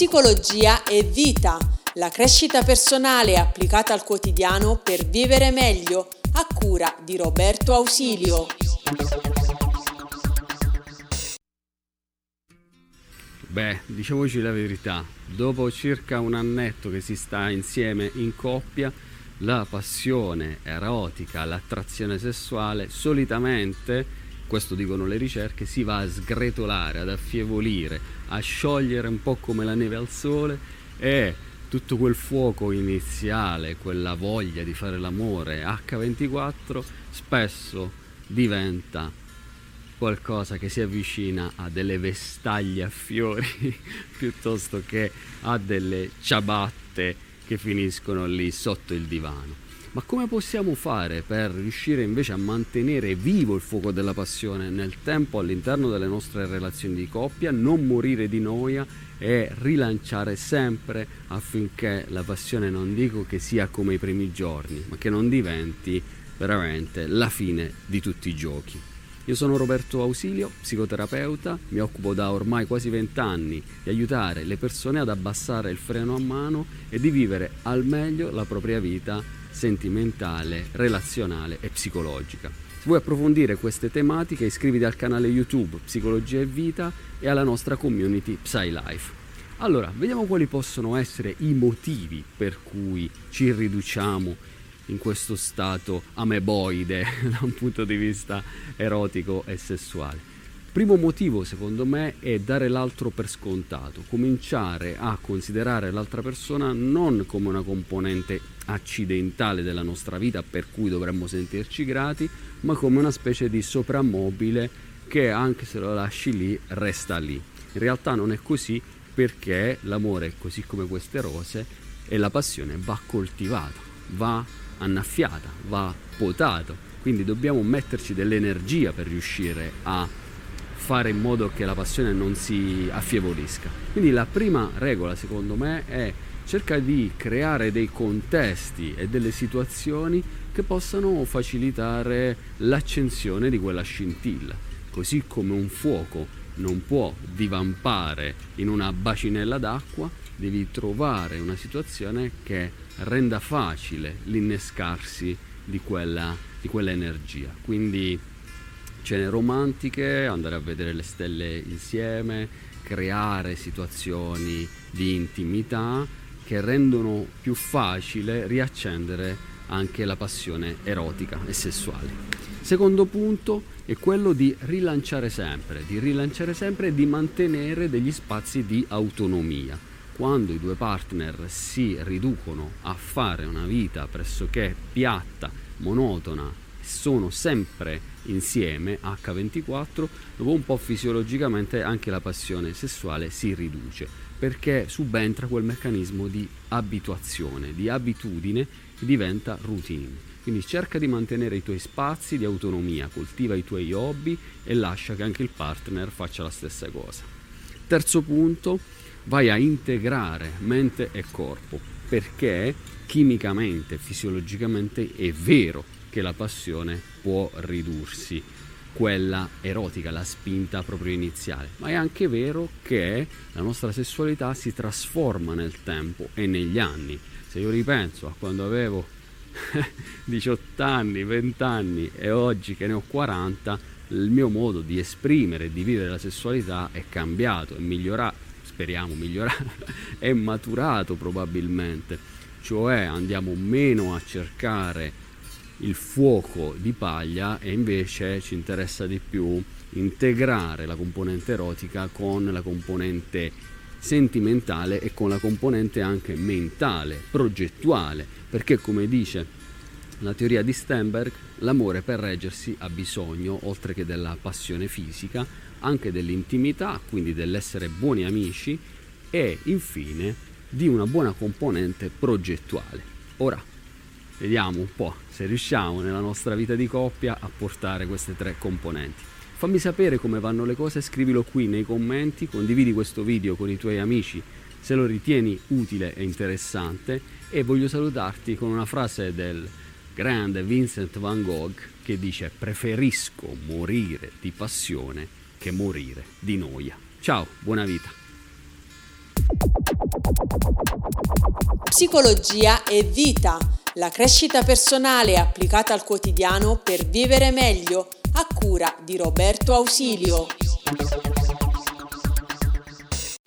Psicologia e vita, la crescita personale applicata al quotidiano per vivere meglio, a cura di Roberto Ausilio. Beh, diciamoci la verità, dopo circa un annetto che si sta insieme in coppia, la passione erotica, l'attrazione sessuale solitamente questo dicono le ricerche, si va a sgretolare, ad affievolire, a sciogliere un po' come la neve al sole e tutto quel fuoco iniziale, quella voglia di fare l'amore H24 spesso diventa qualcosa che si avvicina a delle vestaglie a fiori piuttosto che a delle ciabatte che finiscono lì sotto il divano. Ma come possiamo fare per riuscire invece a mantenere vivo il fuoco della passione nel tempo all'interno delle nostre relazioni di coppia, non morire di noia e rilanciare sempre affinché la passione non dico che sia come i primi giorni, ma che non diventi veramente la fine di tutti i giochi. Io sono Roberto Ausilio, psicoterapeuta, mi occupo da ormai quasi vent'anni di aiutare le persone ad abbassare il freno a mano e di vivere al meglio la propria vita sentimentale, relazionale e psicologica. Se vuoi approfondire queste tematiche iscriviti al canale YouTube Psicologia e Vita e alla nostra community PsyLife. Allora, vediamo quali possono essere i motivi per cui ci riduciamo in questo stato ameboide da un punto di vista erotico e sessuale. Primo motivo, secondo me, è dare l'altro per scontato, cominciare a considerare l'altra persona non come una componente accidentale della nostra vita per cui dovremmo sentirci grati, ma come una specie di soprammobile che anche se lo lasci lì resta lì. In realtà non è così perché l'amore, così come queste rose, e la passione va coltivata, va annaffiata, va potato. Quindi dobbiamo metterci dell'energia per riuscire a fare in modo che la passione non si affievolisca. Quindi la prima regola secondo me è cerca di creare dei contesti e delle situazioni che possano facilitare l'accensione di quella scintilla, così come un fuoco non può divampare in una bacinella d'acqua, devi trovare una situazione che renda facile l'innescarsi di quella, di quella energia. Quindi cene romantiche, andare a vedere le stelle insieme, creare situazioni di intimità che rendono più facile riaccendere anche la passione erotica e sessuale. Secondo punto è quello di rilanciare sempre, di rilanciare sempre e di mantenere degli spazi di autonomia. Quando i due partner si riducono a fare una vita pressoché piatta, monotona, sono sempre insieme H24, dopo un po' fisiologicamente anche la passione sessuale si riduce perché subentra quel meccanismo di abituazione, di abitudine che diventa routine. Quindi cerca di mantenere i tuoi spazi di autonomia, coltiva i tuoi hobby e lascia che anche il partner faccia la stessa cosa. Terzo punto, vai a integrare mente e corpo, perché chimicamente, fisiologicamente è vero che la passione può ridursi quella erotica, la spinta proprio iniziale, ma è anche vero che la nostra sessualità si trasforma nel tempo e negli anni. Se io ripenso a quando avevo 18 anni, 20 anni e oggi che ne ho 40, il mio modo di esprimere e di vivere la sessualità è cambiato, è migliorato, speriamo migliorato, è maturato probabilmente, cioè andiamo meno a cercare il fuoco di paglia e invece ci interessa di più integrare la componente erotica con la componente sentimentale e con la componente anche mentale, progettuale, perché come dice la teoria di Stenberg, l'amore per reggersi ha bisogno, oltre che della passione fisica, anche dell'intimità, quindi dell'essere buoni amici e infine di una buona componente progettuale. Ora, vediamo un po' se riusciamo nella nostra vita di coppia a portare queste tre componenti. Fammi sapere come vanno le cose, scrivilo qui nei commenti, condividi questo video con i tuoi amici se lo ritieni utile e interessante e voglio salutarti con una frase del grande Vincent van Gogh che dice preferisco morire di passione che morire di noia. Ciao, buona vita. Psicologia e vita, la crescita personale applicata al quotidiano per vivere meglio a cura di Roberto Ausilio.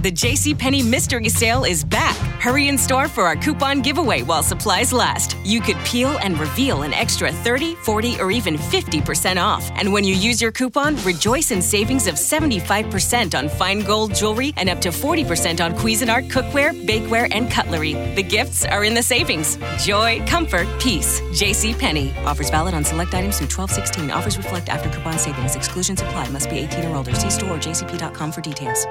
The JCPenney mystery sale is back. Hurry in store for our coupon giveaway while supplies last. You could peel and reveal an extra 30, 40, or even 50% off. And when you use your coupon, rejoice in savings of 75% on fine gold jewelry and up to 40% on Cuisinart cookware, bakeware, and cutlery. The gifts are in the savings. Joy, comfort, peace. JCPenney. Offers valid on select items through 1216. Offers reflect after coupon savings. Exclusions apply. Must be 18 or older. See store or jcp.com for details.